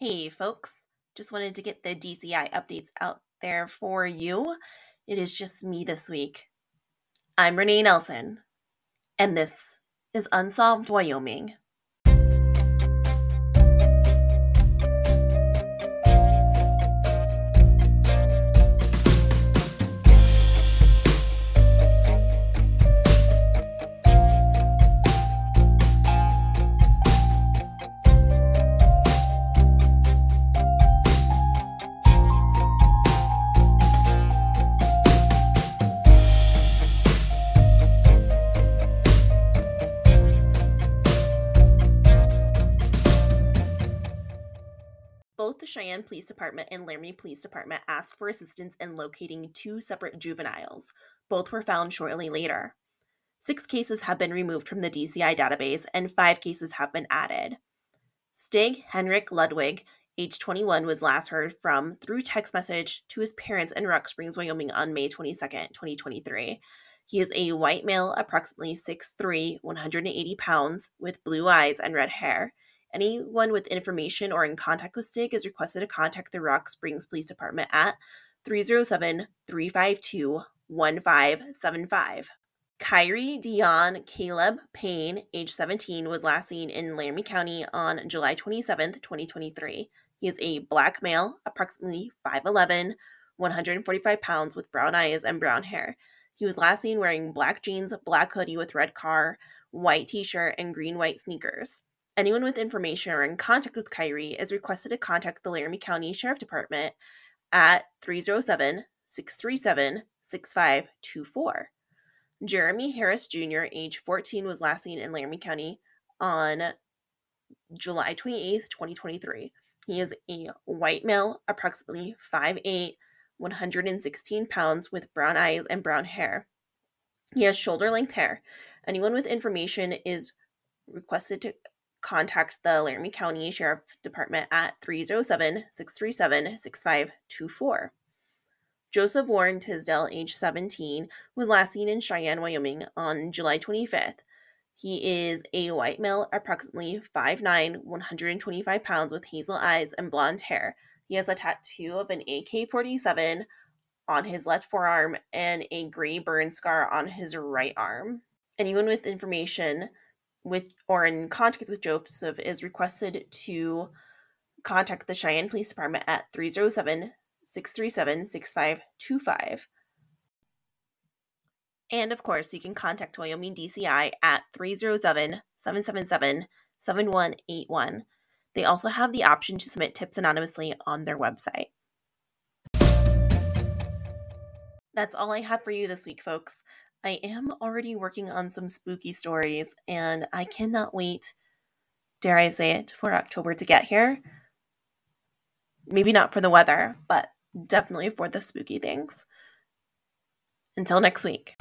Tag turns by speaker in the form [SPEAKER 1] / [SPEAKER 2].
[SPEAKER 1] Hey, folks. Just wanted to get the DCI updates out there for you. It is just me this week. I'm Renee Nelson, and this is Unsolved Wyoming. Both the Cheyenne Police Department and Laramie Police Department asked for assistance in locating two separate juveniles. Both were found shortly later. Six cases have been removed from the DCI database, and five cases have been added. Stig Henrik Ludwig, age 21, was last heard from through text message to his parents in Rock Springs, Wyoming on May 22, 2023. He is a white male, approximately 6'3, 180 pounds, with blue eyes and red hair. Anyone with information or in contact with Stig is requested to contact the Rock Springs Police Department at 307 352 1575. Kyrie Dion Caleb Payne, age 17, was last seen in Laramie County on July 27, 2023. He is a black male, approximately 5'11, 145 pounds, with brown eyes and brown hair. He was last seen wearing black jeans, black hoodie with red car, white t shirt, and green white sneakers. Anyone with information or in contact with Kyrie is requested to contact the Laramie County Sheriff Department at 307 637 6524. Jeremy Harris Jr., age 14, was last seen in Laramie County on July 28, 2023. He is a white male, approximately 5'8, 116 pounds, with brown eyes and brown hair. He has shoulder length hair. Anyone with information is requested to contact the Laramie County Sheriff Department at 307 637 6524. Joseph Warren Tisdale, age 17, was last seen in Cheyenne, Wyoming on July 25th. He is a white male, approximately 5'9, 125 pounds, with hazel eyes and blonde hair. He has a tattoo of an AK 47 on his left forearm and a gray burn scar on his right arm. Anyone with information with or in contact with Joseph is requested to contact the Cheyenne Police Department at 307 637 6525. And of course, you can contact Wyoming DCI at 307 777 7181. They also have the option to submit tips anonymously on their website. That's all I have for you this week, folks. I am already working on some spooky stories, and I cannot wait, dare I say it, for October to get here. Maybe not for the weather, but definitely for the spooky things. Until next week.